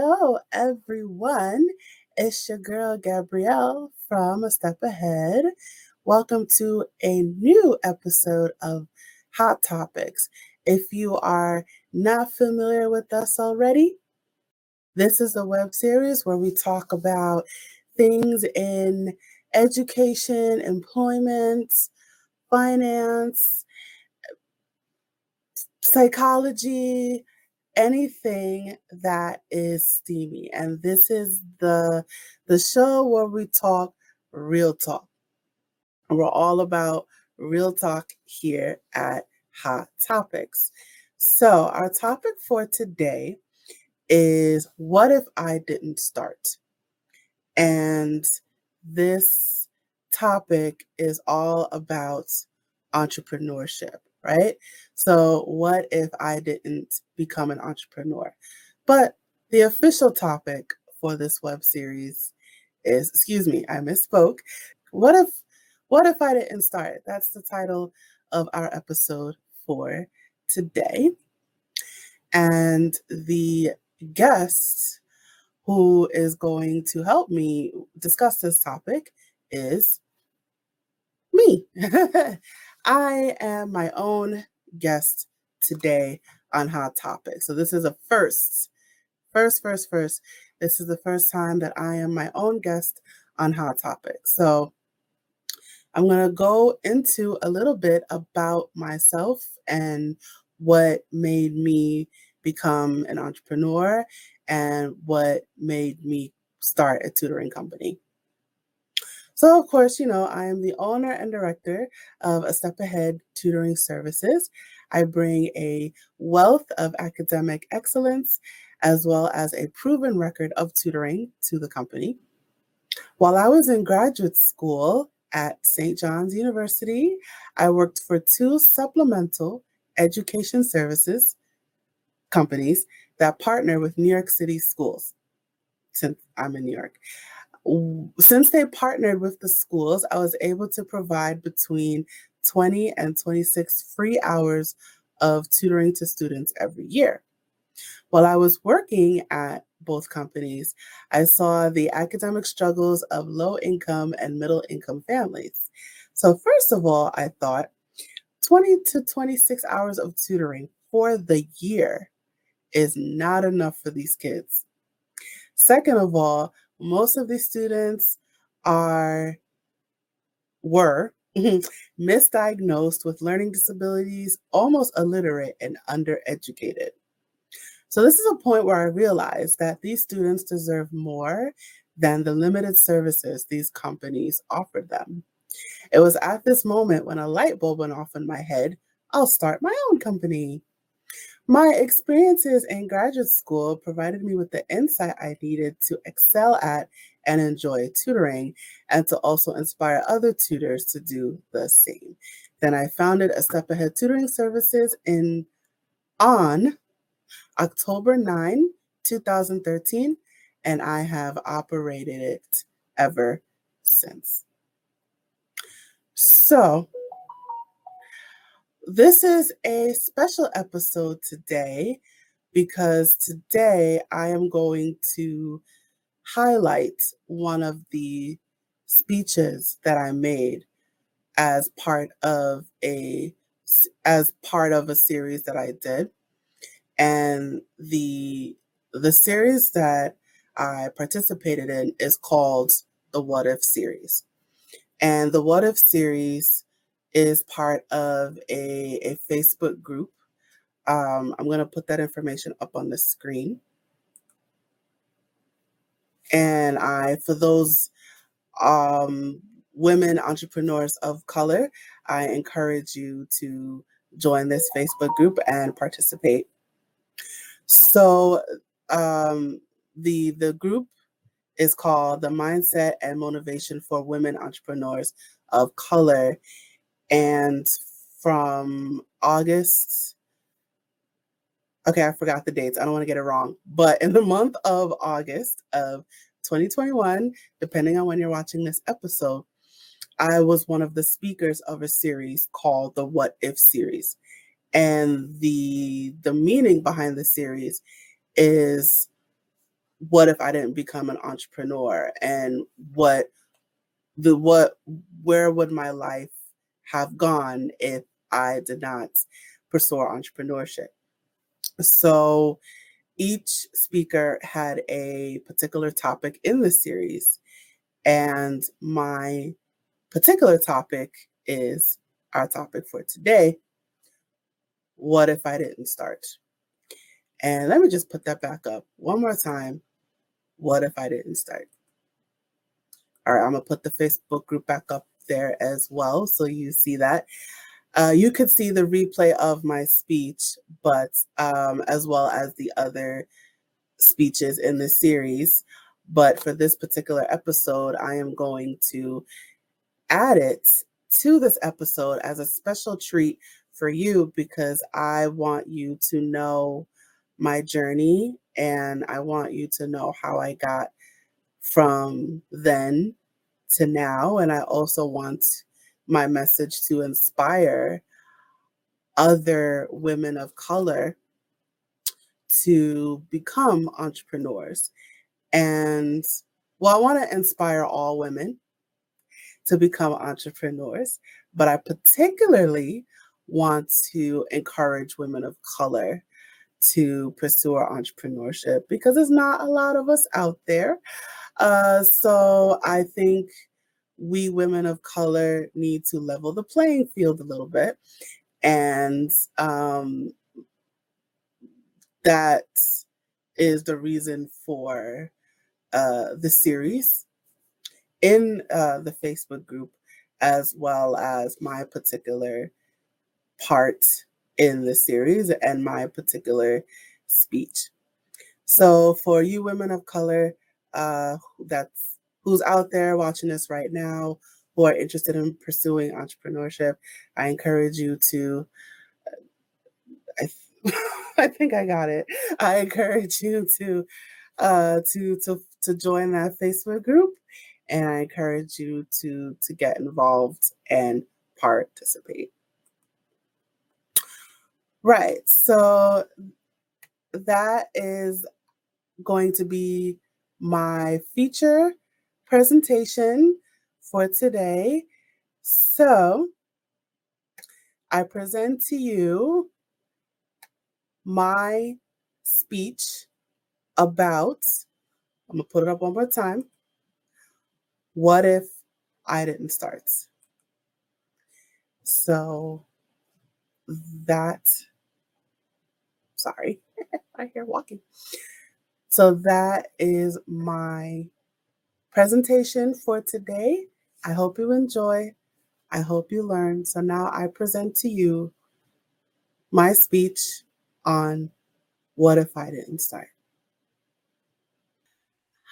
Hello, everyone. It's your girl Gabrielle from A Step Ahead. Welcome to a new episode of Hot Topics. If you are not familiar with us already, this is a web series where we talk about things in education, employment, finance, psychology, anything that is steamy. And this is the the show where we talk real talk. We're all about real talk here at Hot Topics. So, our topic for today is what if I didn't start? And this topic is all about entrepreneurship right? So, what if I didn't become an entrepreneur? But the official topic for this web series is, excuse me, I misspoke. What if what if I didn't start? That's the title of our episode for today. And the guest who is going to help me discuss this topic is me. I am my own guest today on Hot Topic. So this is a first, first, first, first. This is the first time that I am my own guest on Hot Topic. So I'm going to go into a little bit about myself and what made me become an entrepreneur and what made me start a tutoring company. So, of course, you know, I am the owner and director of A Step Ahead Tutoring Services. I bring a wealth of academic excellence as well as a proven record of tutoring to the company. While I was in graduate school at St. John's University, I worked for two supplemental education services companies that partner with New York City schools since I'm in New York since they partnered with the schools, I was able to provide between 20 and 26 free hours of tutoring to students every year. While I was working at both companies, I saw the academic struggles of low income and middle income families. So, first of all, I thought 20 to 26 hours of tutoring for the year is not enough for these kids. Second of all, most of these students are were misdiagnosed with learning disabilities, almost illiterate and undereducated. So this is a point where I realized that these students deserve more than the limited services these companies offered them. It was at this moment when a light bulb went off in my head. I'll start my own company. My experiences in graduate school provided me with the insight I needed to excel at and enjoy tutoring, and to also inspire other tutors to do the same. Then I founded a Step Ahead Tutoring Services in on October 9, 2013, and I have operated it ever since. So, this is a special episode today because today I am going to highlight one of the speeches that I made as part of a as part of a series that I did. And the the series that I participated in is called the What If series. And the What If series is part of a, a Facebook group. Um, I'm going to put that information up on the screen. And I, for those um, women entrepreneurs of color, I encourage you to join this Facebook group and participate. So um, the the group is called the Mindset and Motivation for Women Entrepreneurs of Color, and from August. Okay, I forgot the dates. I don't want to get it wrong. But in the month of August of 2021, depending on when you're watching this episode, I was one of the speakers of a series called the What If series. And the the meaning behind the series is what if I didn't become an entrepreneur and what the what where would my life have gone if I did not pursue entrepreneurship. So each speaker had a particular topic in the series and my particular topic is our topic for today. What if I didn't start? And let me just put that back up one more time. What if I didn't start? All right, I'm going to put the Facebook group back up there as well. So you see that. Uh, you could see the replay of my speech, but um, as well as the other speeches in the series. But for this particular episode, I am going to add it to this episode as a special treat for you because I want you to know my journey and I want you to know how I got from then to now. And I also want my message to inspire other women of color to become entrepreneurs. And well, I want to inspire all women to become entrepreneurs, but I particularly want to encourage women of color to pursue entrepreneurship because there's not a lot of us out there. Uh, so I think we women of color need to level the playing field a little bit. And um, that is the reason for uh, the series in uh, the Facebook group, as well as my particular part in the series and my particular speech. So, for you women of color, uh, that's who's out there watching this right now, who are interested in pursuing entrepreneurship, I encourage you to. Uh, I, I think I got it. I encourage you to uh, to to to join that Facebook group, and I encourage you to to get involved and participate. Right. So that is going to be my feature presentation for today. So I present to you my speech about, I'm going to put it up one more time. What if I didn't start? So that, sorry, I hear walking. So that is my presentation for today. I hope you enjoy. I hope you learn. So now I present to you my speech on what if I didn't start.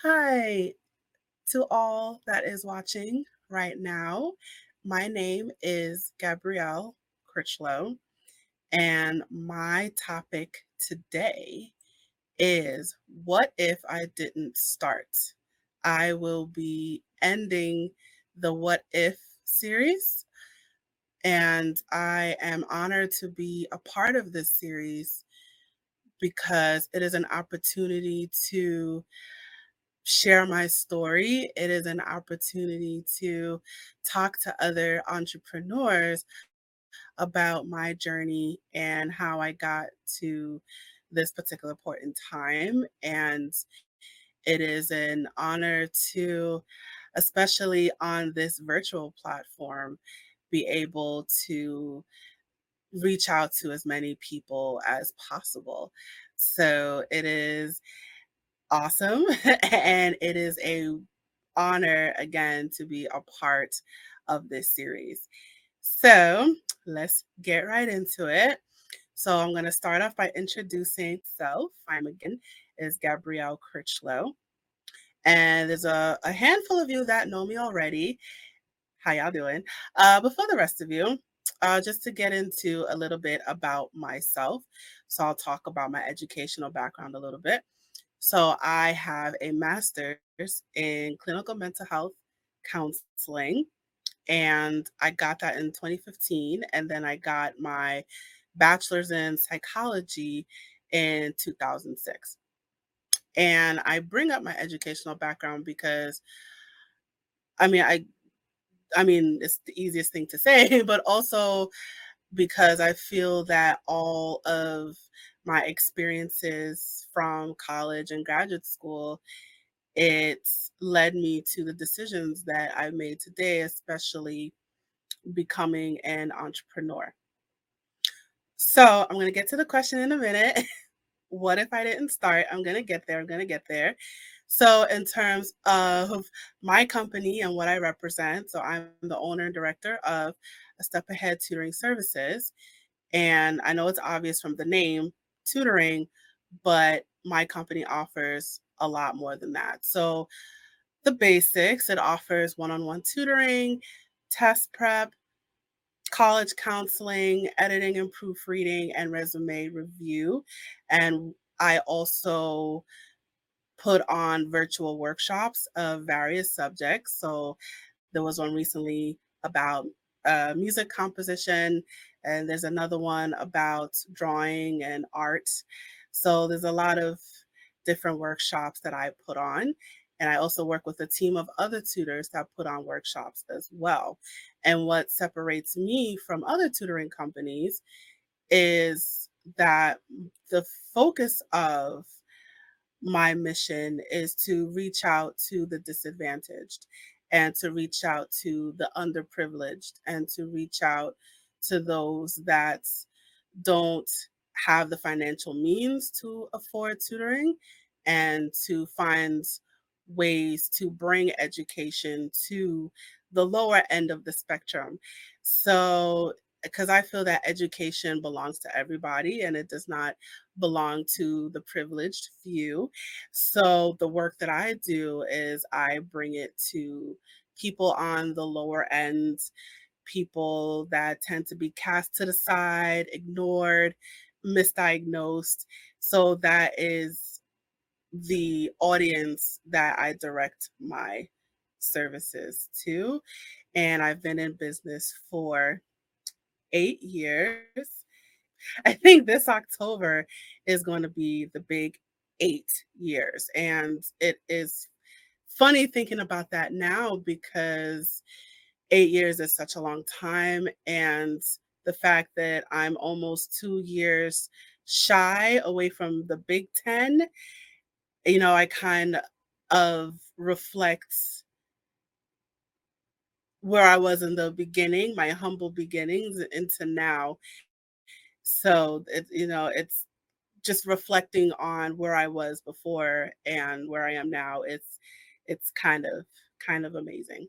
Hi to all that is watching right now. My name is Gabrielle Crichlow, and my topic today is What if I didn't start? I will be ending the What If series. And I am honored to be a part of this series because it is an opportunity to share my story. It is an opportunity to talk to other entrepreneurs about my journey and how I got to this particular point in time. And it is an honor to, especially on this virtual platform, be able to reach out to as many people as possible. So it is awesome and it is a honor again to be a part of this series. So let's get right into it. So I'm going to start off by introducing self. I'm again is Gabrielle Crichlow. And there's a, a handful of you that know me already. How y'all doing? Uh, but for the rest of you, uh, just to get into a little bit about myself. So I'll talk about my educational background a little bit. So I have a master's in clinical mental health counseling and I got that in 2015. And then I got my bachelor's in psychology in 2006. And I bring up my educational background because I mean, I I mean, it's the easiest thing to say, but also because I feel that all of my experiences from college and graduate school, it's led me to the decisions that I've made today, especially becoming an entrepreneur. So, I'm gonna get to the question in a minute. What if I didn't start? I'm gonna get there. I'm gonna get there. So, in terms of my company and what I represent, so I'm the owner and director of A Step Ahead Tutoring Services. And I know it's obvious from the name, tutoring, but my company offers a lot more than that. So, the basics it offers one on one tutoring, test prep, college counseling, editing and proofreading, and resume review. And I also put on virtual workshops of various subjects. So there was one recently about uh, music composition, and there's another one about drawing and art. So there's a lot of different workshops that I put on. And I also work with a team of other tutors that put on workshops as well. And what separates me from other tutoring companies is that the focus of my mission is to reach out to the disadvantaged and to reach out to the underprivileged and to reach out to those that don't have the financial means to afford tutoring and to find ways to bring education to the lower end of the spectrum. So, eh, because I feel that education belongs to everybody and it does not belong to the privileged few. So, the work that I do is I bring it to people on the lower end, people that tend to be cast to the side, ignored, misdiagnosed. So, that is the audience that I direct my services to. And I've been in business for eight years. I think this October is going to be the big eight years. And it is funny thinking about that now because eight years is such a long time. And the fact that I'm almost two years shy away from the Big Ten you know, I kind of reflects where I was in the beginning, my humble beginnings into now. So it, you know, it's just reflecting on where I was before and where I am now. It's it's kind of kind of amazing.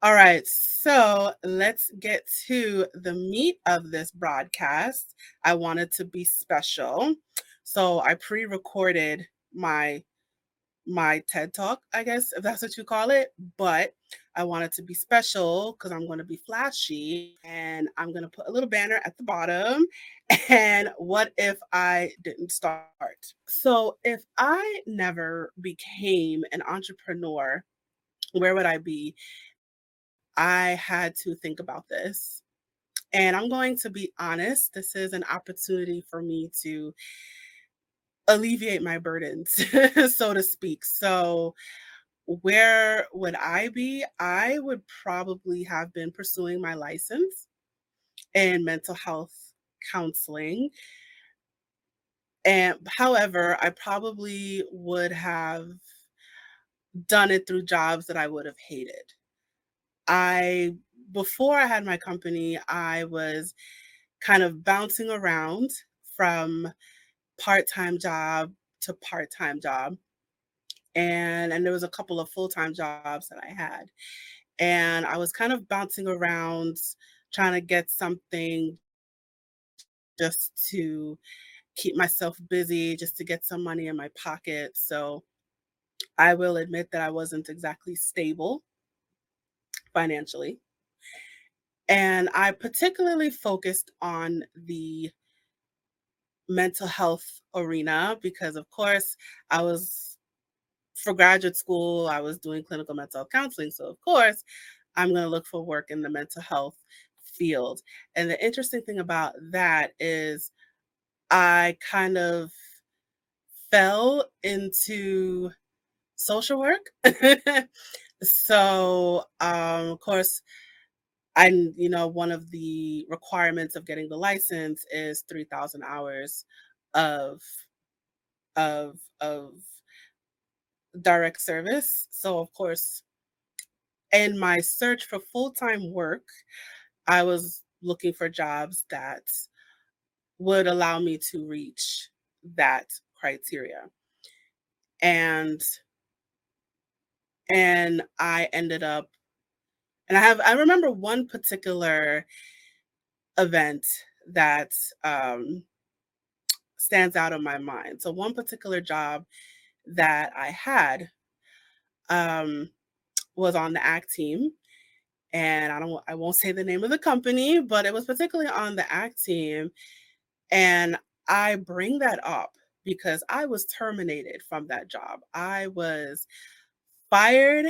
All right, so let's get to the meat of this broadcast. I wanted to be special. So I pre-recorded my my TED talk, I guess, if that's what you call it. But I want it to be special because I'm going to be flashy and I'm going to put a little banner at the bottom. And what if I didn't start? So, if I never became an entrepreneur, where would I be? I had to think about this. And I'm going to be honest, this is an opportunity for me to alleviate my burdens, so to speak. So, where would I be? I would probably have been pursuing my license in mental health counseling. And however, I probably would have done it through jobs that I would have hated. I before I had my company, I was kind of bouncing around from part-time job to part-time job. And and there was a couple of full-time jobs that I had. And I was kind of bouncing around trying to get something just to keep myself busy, just to get some money in my pocket. So I will admit that I wasn't exactly stable financially. And I particularly focused on the mental health arena because of course I was for graduate school I was doing clinical mental health counseling so of course I'm going to look for work in the mental health field and the interesting thing about that is I kind of fell into social work. so, um, of course, I, you know, one of the requirements of getting the license is 3,000 hours of of of direct service. So, of course, in my search for full-time work, I was looking for jobs that would allow me to reach that criteria. And and I ended up and I have I remember one particular event that um, stands out in my mind. So one particular job that I had um, was on the ACT team, and I don't I won't say the name of the company, but it was particularly on the ACT team, and I bring that up because I was terminated from that job. I was fired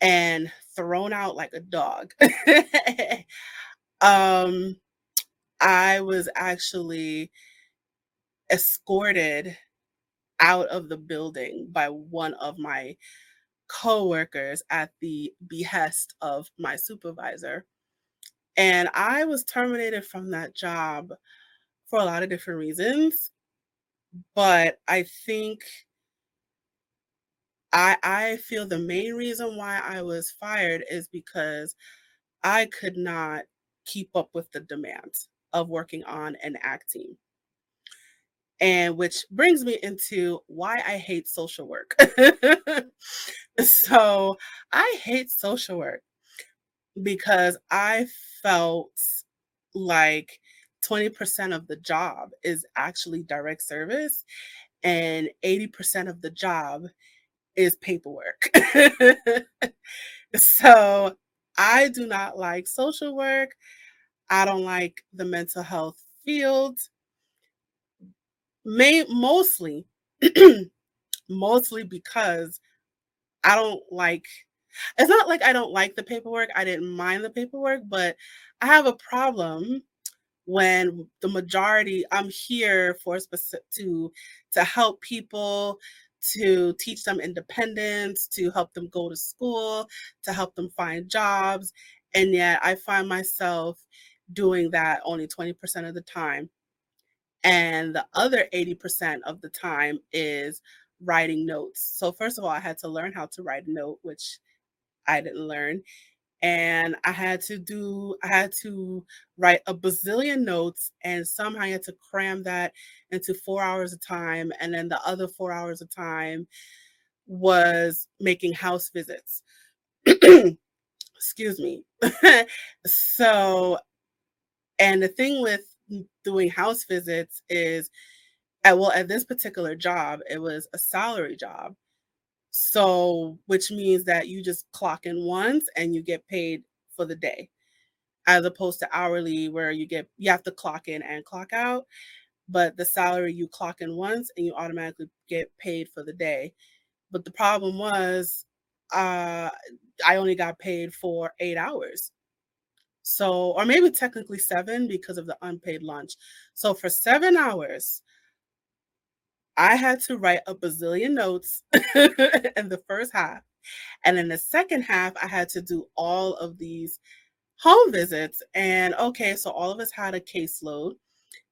and thrown out like a dog. um, I was actually escorted out of the building by one of my coworkers at the behest of my supervisor. And I was terminated from that job for a lot of different reasons. But I think I I feel the main reason why I was fired is because I could not keep up with the demands of working on an ACT team. And which brings me into why I hate social work. so I hate social work because I felt like 20% of the job is actually direct service and 80% of the job is paperwork. so I do not like social work. I don't like the mental health field. May mostly mostly because I don't like it's not like I don't like the paperwork. I didn't mind the paperwork, but I have a problem when the majority I'm here for specific to to help people to teach them independence, to help them go to school, to help them find jobs. And yet I find myself doing that only 20% of the time. And the other 80% of the time is writing notes. So, first of all, I had to learn how to write a note, which I didn't learn. And I had to do, I had to write a bazillion notes, and somehow I had to cram that into four hours of time. And then the other four hours of time was making house visits. Excuse me. so, and the thing with doing house visits is, at, well, at this particular job, it was a salary job. So, which means that you just clock in once and you get paid for the day, as opposed to hourly, where you get you have to clock in and clock out but the salary you clock in once and you automatically get paid for the day. But the problem was, uh, I only got paid for eight hours. So, or maybe technically seven because of the unpaid lunch. So, for seven hours, I had to write a bazillion notes in the first half. And in the second half, I had to do all of these home visits. And okay, so all of us had a caseload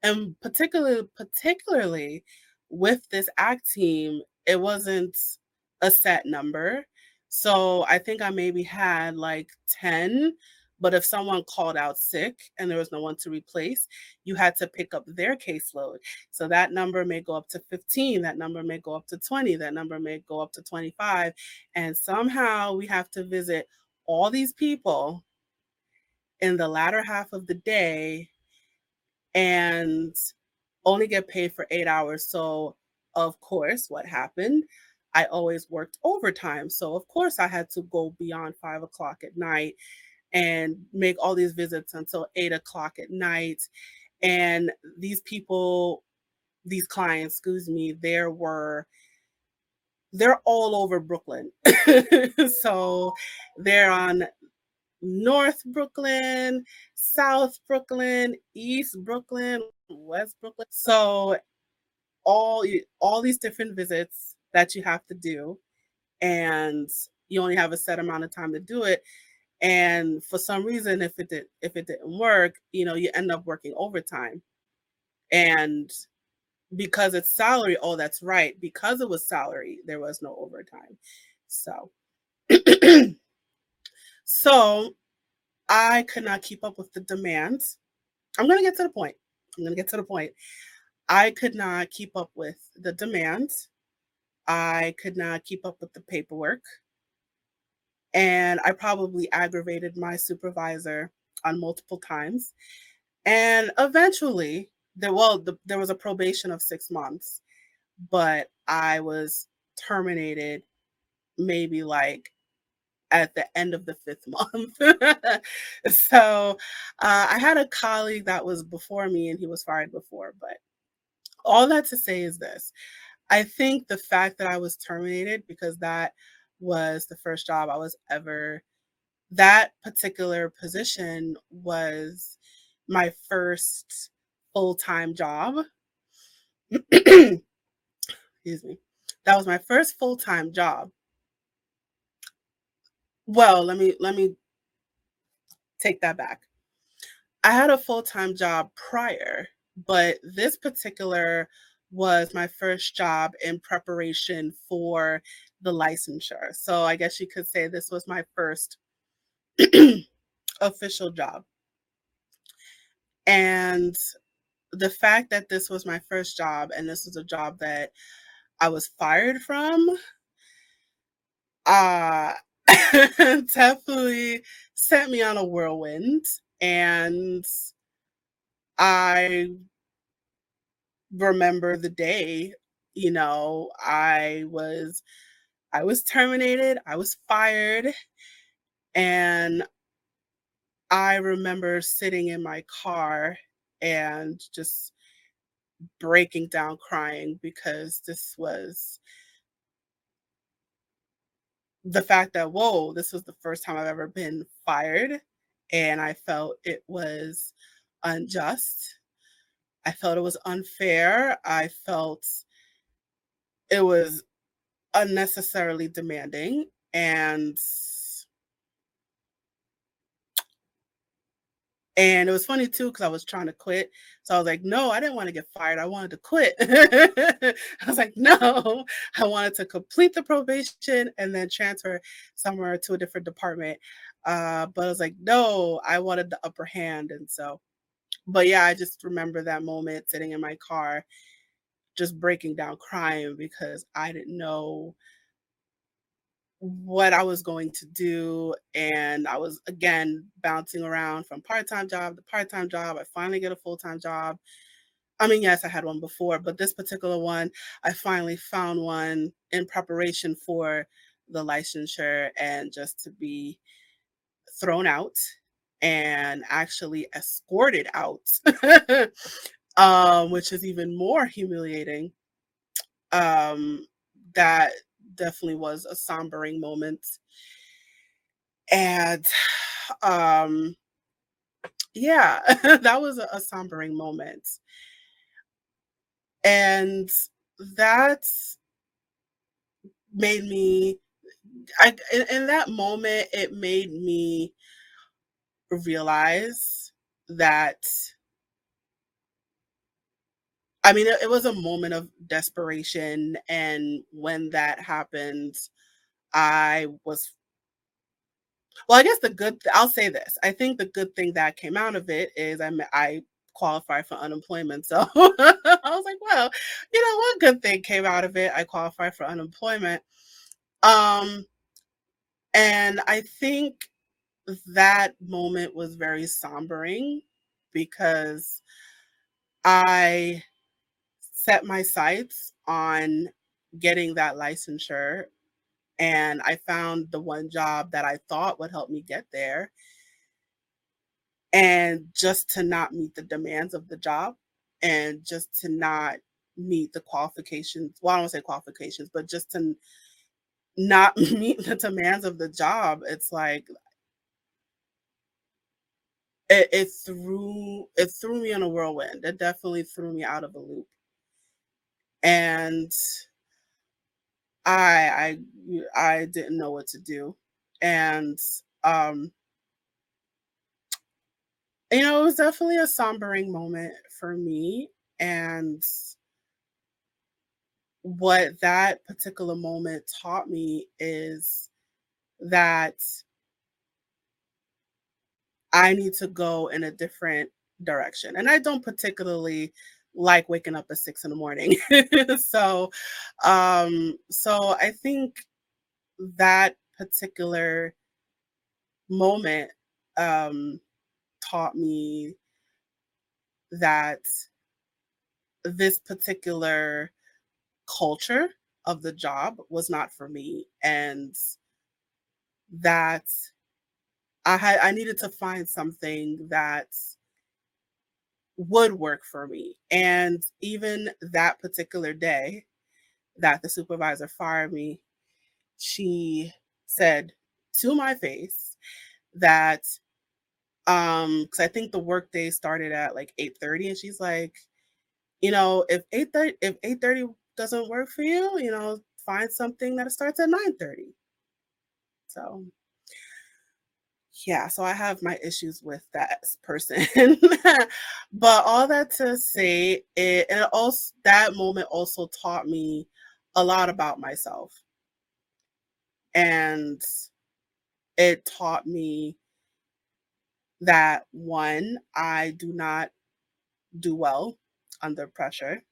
and particularly particularly with this ACT team it wasn't a set number so i think i maybe had like 10 but if someone called out sick and there was no one to replace you had to pick up their caseload so that number may go up to 15 that number may go up to 20 that number may go up to 25 and somehow we have to visit all these people in the latter half of the day and only get paid for eight hours. So, of course, what happened? I always worked overtime. So, of course, I had to go beyond five o'clock at night and make all these visits until eight o'clock at night. And these people, these clients, excuse me, there were they're all over Brooklyn. so they're on North Brooklyn, South Brooklyn, East Brooklyn, West Brooklyn. So all all these different visits that you have to do and you only have a set amount of time to do it and for some reason if it did if it didn't work you know you end up working overtime. And because it's salary oh that's right. Because it was salary there was no overtime. So so i could not keep up with the demands. I'm going to get to the point. I'm going to get to the point. I could not keep up with the demands. I could not keep up with the paperwork and I probably aggravated my supervisor on multiple times. And eventually, there well, the, there was a probation of six months, but I was terminated maybe like at the end of the fifth month. so uh, I had a colleague that was before me and he was fired before. But all that to say is this I think the fact that I was terminated because that was the first job I was ever that particular position was my first full-time job. Excuse me. That was my first full-time job. Well, let me let me take that back. I had a full-time job prior, but this particular was my first job in preparation for the licensure. So I guess you could say this was my first official job. And the fact that this was my first job and this was a job that I was fired from, uh, definitely sent me on a whirlwind. And I remember the day, you know, I was I was terminated, I was fired, and I remember sitting in my car and just breaking down crying because this was the fact that whoa this was the first time i've ever been fired and i felt it was unjust i felt it was unfair i felt it was unnecessarily demanding and and it was funny too because I was trying to quit. So I was like, no, I didn't want to get fired. I wanted to quit. I was like, no, I wanted to complete the probation and then transfer somewhere to a different department. Uh, but I was like, no, I wanted the upper hand. And so, but yeah, I just remember that moment sitting in my car just breaking down crying because I didn't know what I was going to do. And I was again bouncing around from part time job to part time job. I finally get a full time job. I mean, yes, I had one before, but this particular one, I finally found one in preparation for the licensure and just to be thrown out and actually escorted out um, which is even more humiliating. Um, that definitely was a sombering moment. And um, yeah, that was a, a sombering moment. And that made me I in, in, that moment it made me realize that I mean, it, it was a moment of desperation. And when that happened, I was well, I guess the good I'll say this. I think the good thing that came out of it is I I qualified for unemployment. So I was like, well, you know, one good thing came out of it. I qualified for unemployment. Um and I think that moment was very sombering because I set my sights on getting that licensure and I found the one job that I thought would help me get there. And just to not meet the demands of the job and just to not meet the qualifications. Well, I don't say qualifications, but just to not meet the demands of the job. It's like it, it threw it threw me in a whirlwind. It definitely threw me out of a loop and I I I didn't know what to do. And um you know, it was definitely a sombering moment for me and what that particular moment taught me is that I need to go in a different direction. And I don't particularly like waking up at six in the morning. so, um, so I think that particular moment um, taught me that this particular culture of the job was not for me and that I had I needed to find something that would work for me. And even that particular day that the supervisor fired me, she said to my face that um because I think the workday started at like 8:30 and she's like, you know, if 8:30 if 8:30 doesn't work for you, you know, find something that starts at 9:30. So yeah, so I have my issues with that person. but all that to say, it and also that moment also taught me a lot about myself. And it taught me that one, I do not do well under pressure.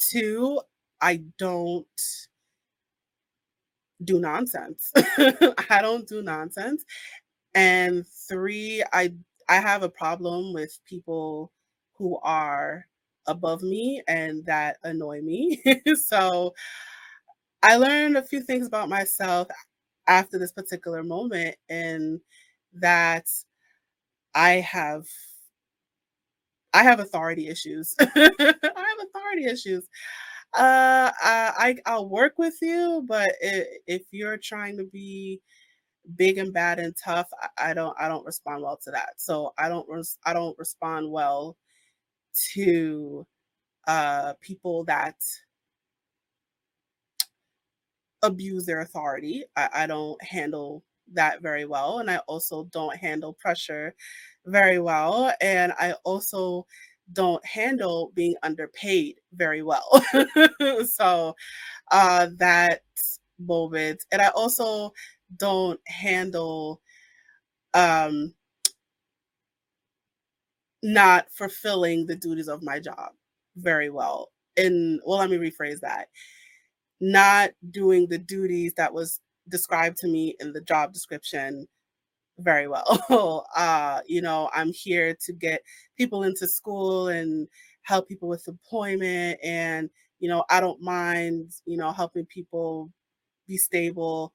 Two, I don't do nonsense. I don't do nonsense. And three, I I have a problem with people who are above me and that annoy me. so I learned a few things about myself after this particular moment and that I have I have authority issues. I have authority issues. Uh, I, I will work with you, but if you're trying to be big and bad and tough, I, I don't I don't respond well to that. So I don't res- I don't respond well to uh people that abuse their authority. I, I don't handle that very well, and I also don't handle pressure very well, and I also don't handle being underpaid very well. so uh, that moment, and I also don't handle um, not fulfilling the duties of my job very well. And well, let me rephrase that. Not doing the duties that was described to me in the job description very well. uh, you know, I'm here to get people into school and help people with employment. And, you know, I don't mind, you know, helping people be stable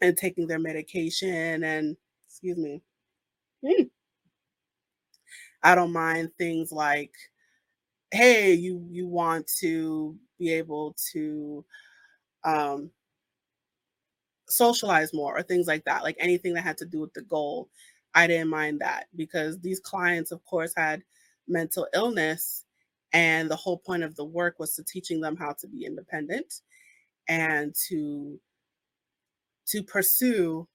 and taking their medication and, excuse me. Mm. I don't mind things like, hey, you you want to be able to um, socialize more or things like that, like anything that had to do with the goal. I didn't mind that because these clients, of course, had mental illness. And the whole point of the work was to teaching them how to be independent and to to pursue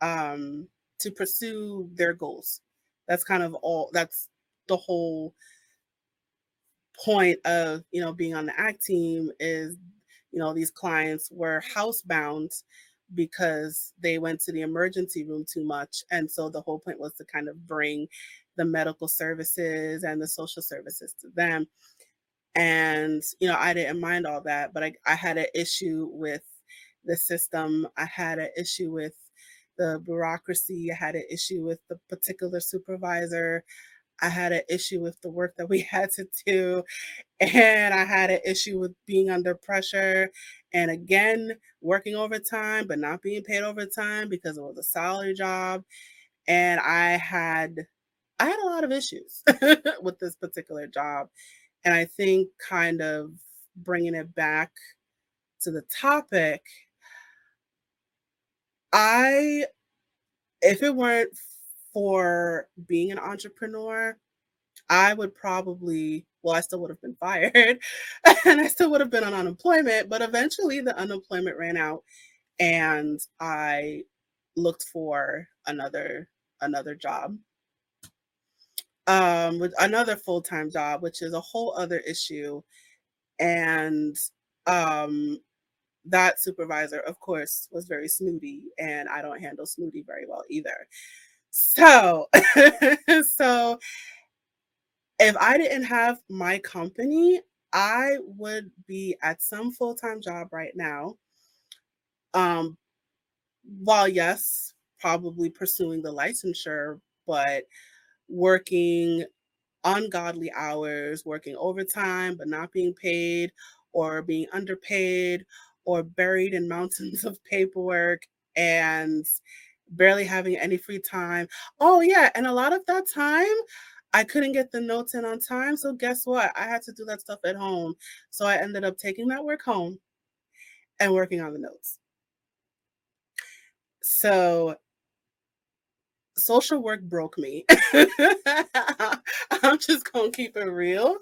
um to pursue their goals. That's kind of all that's the whole point of you know being on the ACT team is you know these clients were housebound because they went to the emergency room too much. And so the whole point was to kind of bring the medical services and the social services to them. And, you know, I didn't mind all that, but I, I had an issue with the system. I had an issue with the bureaucracy. I had an issue with the particular supervisor. I had an issue with the work that we had to do. And I had an issue with being under pressure and again, working overtime, but not being paid overtime because it was a salary job. And I had I had a lot of issues with this particular job. And I think kind of bringing it back to the topic, I, if it weren't for being an entrepreneur, I would probably, well, I still would have been fired and I still would have been on unemployment. But eventually the unemployment ran out and I looked for another another job. Um, with another full-time job, which is a whole other issue. And um that supervisor, of course, was very snooty, and I don't handle snooty very well either. So, so if I didn't have my company, I would be at some full-time job right now. Um, while yes, probably pursuing the licensure, but working ungodly hours, working overtime, but not being paid, or being underpaid, or buried in mountains of paperwork and barely having any free time. Oh, yeah. And a lot of that time, I couldn't get the notes in on time. So, guess what? I had to do that stuff at home. So, I ended up taking that work home and working on the notes. So, social work broke me. I'm just going to keep it real.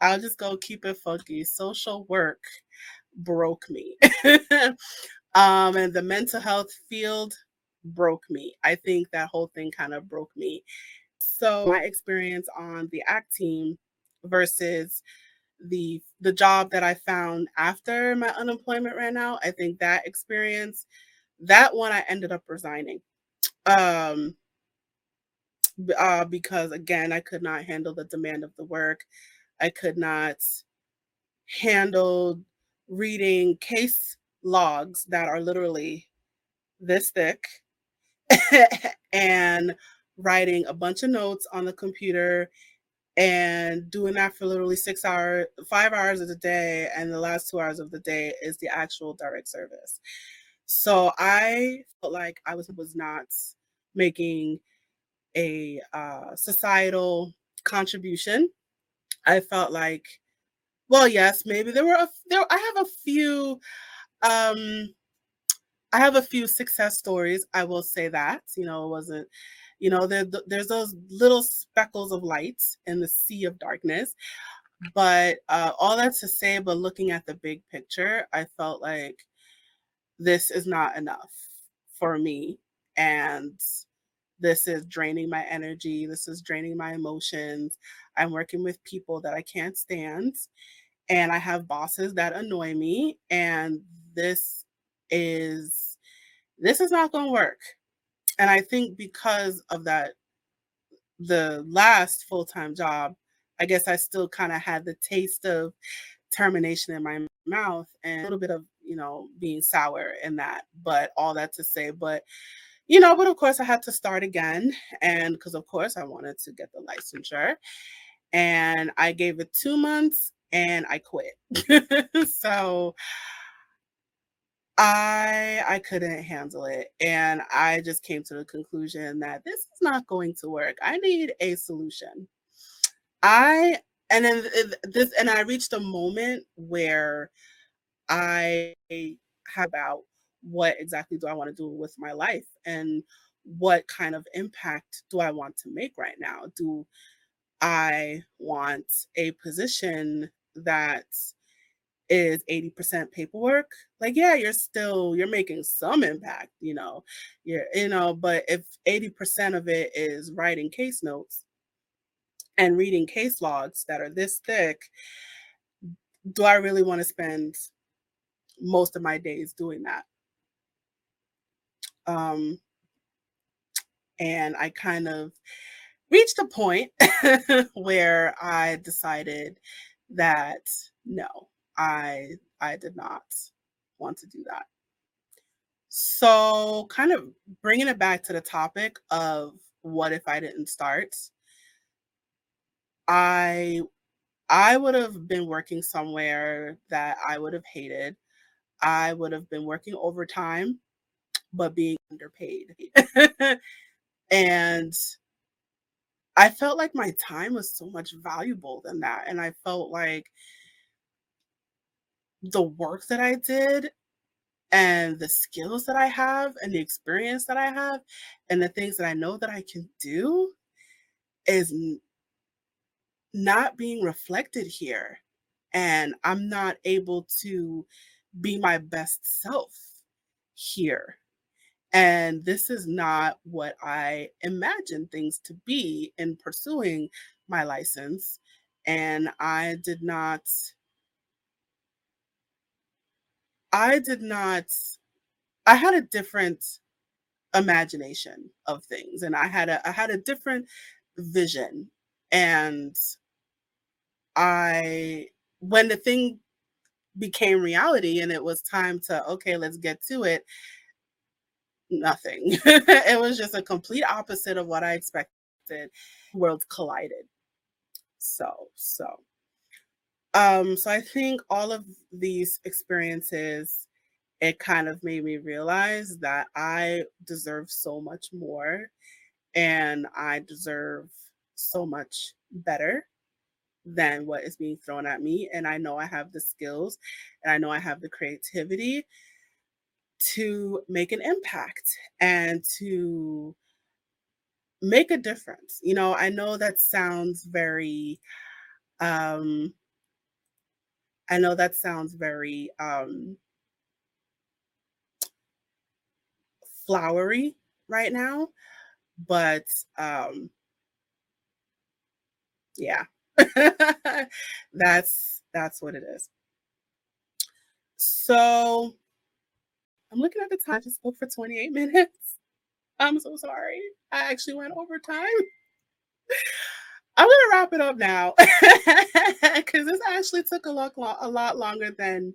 I'll just go keep it funky. Social work broke me. um, and the mental health field broke me. I think that whole thing kind of broke me. So my experience on the ACT team versus the the job that I found after my unemployment ran out, I think that experience, that one I ended up resigning. Um uh, because again, I could not handle the demand of the work. I could not handle reading case logs that are literally this thick and writing a bunch of notes on the computer and doing that for literally six hours, five hours of the day, and the last two hours of the day is the actual direct service. So I felt like I was was not making a uh, societal contribution. I felt like well, yes, maybe there were a there. I have a few. Um, I have a few success stories. I will say that you know it wasn't. You know, there, there's those little speckles of light in the sea of darkness. But uh, all that to say, but looking at the big picture, I felt like this is not enough for me. And this is draining my energy. This is draining my emotions. I'm working with people that I can't stand and I have bosses that annoy me and this is this is not going to work. And I think because of that the last full-time job, I guess I still kind of had the taste of termination in my mouth and a little bit of, you know, being sour in that. But all that to say, but you know, but of course I had to start again. And because of course I wanted to get the licensure. And I gave it two months and I quit. so I I couldn't handle it and I just came to the conclusion that this is not going to work. I need a solution. I and then this and I reached a moment where I have about what exactly do I want to do with my life and what kind of impact do I want to make right now? Do I want a position that is 80% paperwork like yeah you're still you're making some impact you know you're you know but if 80% of it is writing case notes and reading case logs that are this thick do i really want to spend most of my days doing that? Um and i kind of reached a point where i decided that no, I I did not want to do that. So, kind of bringing it back to the topic of what if I didn't start? I I would have been working somewhere that I would have hated. I would have been working overtime but being underpaid. and I felt like my time was so much valuable than that. And I felt like the work that I did and the skills that I have and the experience that I have and the things that I know that I can do is not being reflected here and I'm not able to be my best self here. And this is not what I imagined things to be in pursuing my license. And I did not, I did not, I had a different imagination of things and I had a I had a different vision and I when the thing became reality and it was time to okay let's get to it nothing. It was just a complete opposite of what I expected. Worlds collided. So so um so I think all of these experiences it kind of made me realize that I deserve so much more and I deserve so much better than what is being thrown at me. And I know I have the skills and I know I have the creativity to make an impact and to make a difference. You know, I know that sounds very um I know that sounds very um flowery right now, but um yeah. that's that's what it is. So I'm looking at the time. I just spoke for 28 minutes. I'm so sorry. I actually went over time. I'm gonna wrap it up now because this actually took a lot, a lot longer than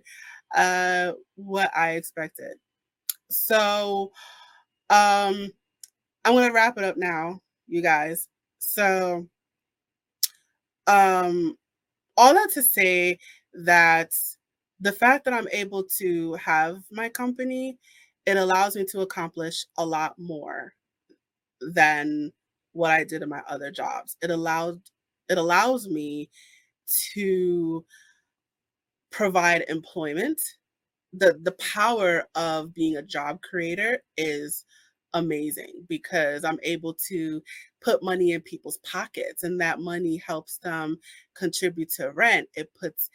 uh, what I expected. So, um, I'm gonna wrap it up now, you guys. So, um, all that to say that the fact that I'm able to have my company, it allows me to accomplish a lot more than what I did in my other jobs. It allowed it allows me to provide employment the the power of being a job creator is amazing because I'm able to put money in people's pockets and that money helps them contribute to rent. It puts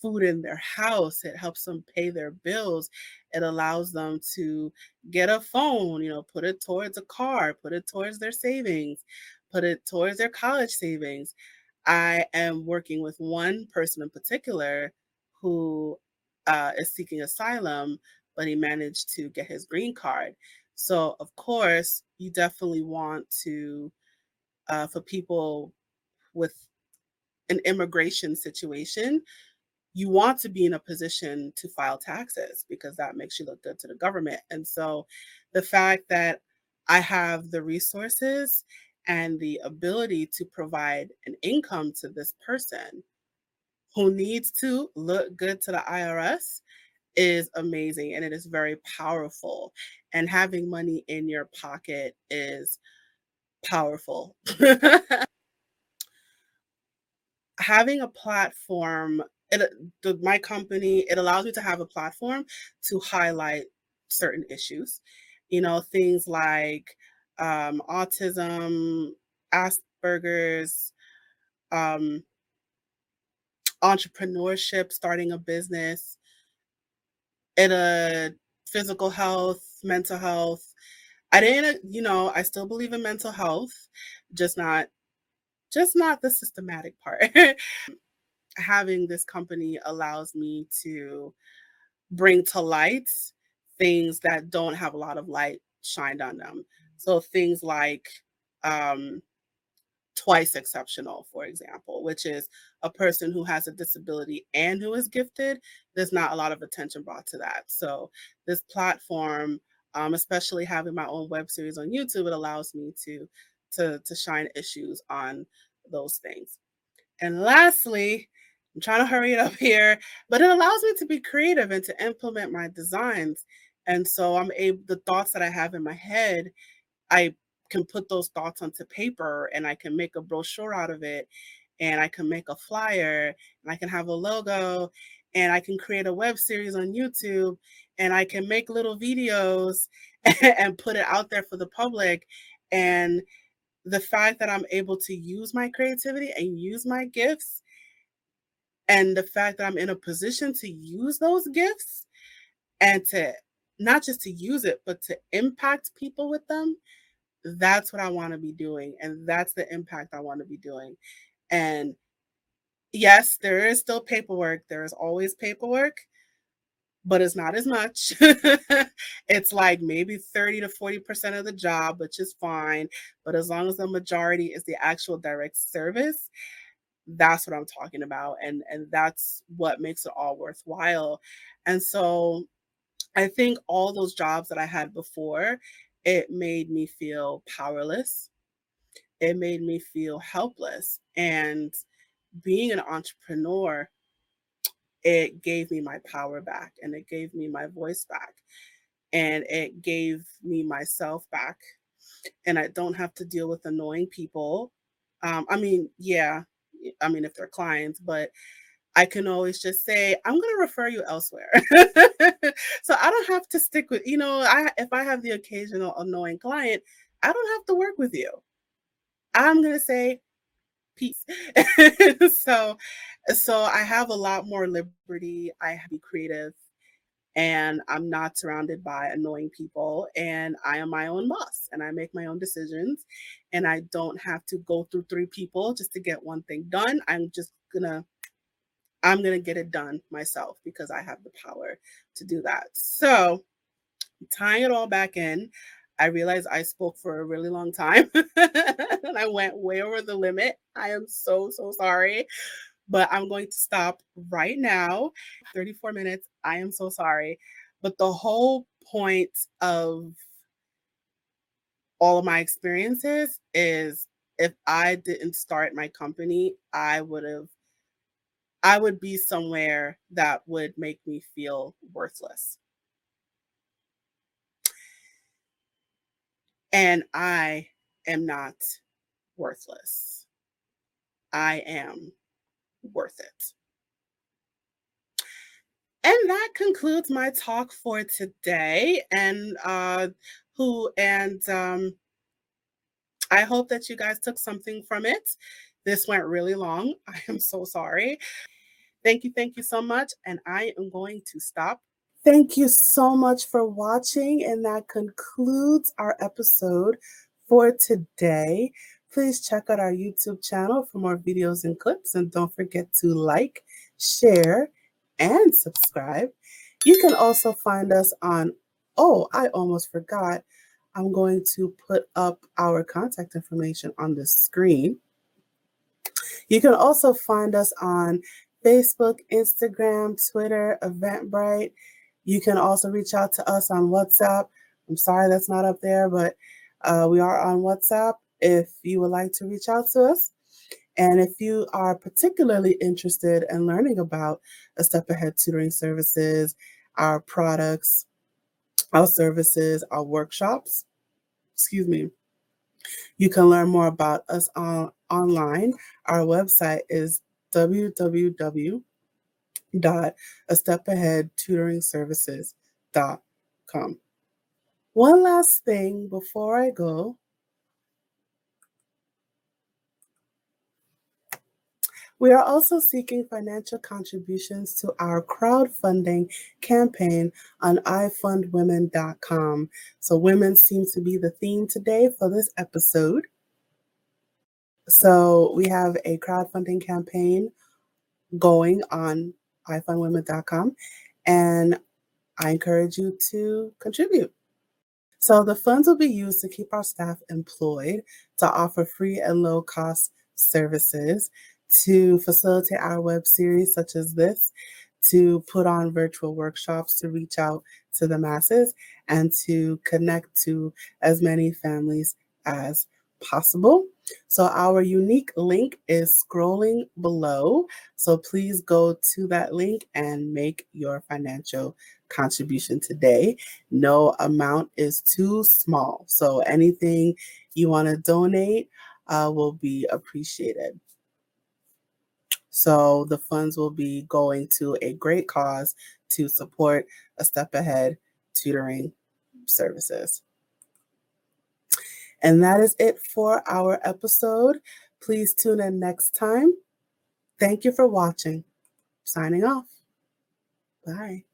food in their house, it helps them pay their bills. It allows them to get a phone, you know, put it towards a car, put it towards their savings, put it towards their college savings. I am working with one person in particular who uh, is seeking asylum, but he managed to get his green card. So, of course, you definitely want to, uh, for people with an immigration situation, you want to be in a position to file taxes because that makes you look good to the government. And so, the fact that I have the resources and the ability to provide an income to this person who needs to look good to the IRS is amazing and it is very powerful. And having money in your pocket is powerful. having a platform, it, the, my company, it allows me to have a platform to highlight certain issues. You know, things like um, autism, Asperger's, um, entrepreneurship, starting a business, in a physical health, mental health. I didn't, you know, I still believe in mental health, just not just not the systematic part. Having this company allows me to bring to light things that don't have a lot of light shined on them. So things like um, twice exceptional, for example, which is a person who has a disability and who is gifted. There's not a lot of attention brought to that. So, this platform, um, especially having my own web series on YouTube, it allows me to to to shine issues on those things. And lastly, I'm trying to hurry it up here, but it allows me to be creative and to implement my designs. And so I'm able the thoughts that I have in my head, I can put those thoughts onto paper and I can make a brochure out of it and I can make a flyer and I can have a logo and I can create a web series on YouTube and I can make little videos and put it out there for the public and the fact that I'm able to use my creativity and use my gifts, and the fact that I'm in a position to use those gifts and to not just to use it, but to impact people with them, that's what I want to be doing. And that's the impact I want to be doing. And yes, there is still paperwork. There is always paperwork, but it's not as much. it's like maybe 30 to 40% of the job, which is fine. But as long as the majority is the actual direct service, that's what I'm talking about. And, and that's what makes it all worthwhile. And so I think all those jobs that I had before, it made me feel powerless. It made me feel helpless. And being an entrepreneur, it gave me my power back and it gave me my voice back and it gave me myself back. And I don't have to deal with annoying people. Um, I mean, yeah, I mean, if they're clients, but I can always just say, I'm going to refer you elsewhere. so I don't have to stick with, you know, I if I have the occasional annoying client, I don't have to work with you. I'm going to say peace. so so I have a lot more liberty. I have to be creative and I'm not surrounded by annoying people and I am my own boss and I make my own decisions and I don't have to go through three people just to get one thing done. I'm just to I'm to get it done myself because I have the power to do that. So, tying it all back in, I realized I spoke for a really long time and I went way over the limit. I am so, so sorry, but I'm going to stop right now. 34 minutes. I am so sorry. But the whole point of all of my experiences is if I didn't start my company, I would have I would be somewhere that would make me feel worthless. And I am not worthless. I am worth it. And that concludes my talk for today. And uh who and um I hope that you guys took something from it. This went really long. I am so sorry. Thank you, thank you so much. And I am going to stop. Thank you so much for watching. And that concludes our episode for today. Please check out our YouTube channel for more videos and clips. And don't forget to like, share, and subscribe. You can also find us on, oh, I almost forgot. I'm going to put up our contact information on the screen. You can also find us on Facebook, Instagram, Twitter, Eventbrite. You can also reach out to us on WhatsApp. I'm sorry that's not up there, but uh, we are on WhatsApp if you would like to reach out to us. And if you are particularly interested in learning about a step ahead tutoring services, our products, our services, our workshops, excuse me, you can learn more about us on online. Our website is www.astepAheadTutoringServices.com. One last thing before I go. We are also seeking financial contributions to our crowdfunding campaign on ifundwomen.com. So, women seems to be the theme today for this episode. So we have a crowdfunding campaign going on ifundwomen.com, and I encourage you to contribute. So the funds will be used to keep our staff employed, to offer free and low cost services, to facilitate our web series such as this, to put on virtual workshops to reach out to the masses, and to connect to as many families as possible. So our unique link is scrolling below. So please go to that link and make your financial contribution today. No amount is too small. So anything you want to donate uh, will be appreciated. So the funds will be going to a great cause to support a step ahead tutoring services. And that is it for our episode. Please tune in next time. Thank you for watching. Signing off. Bye.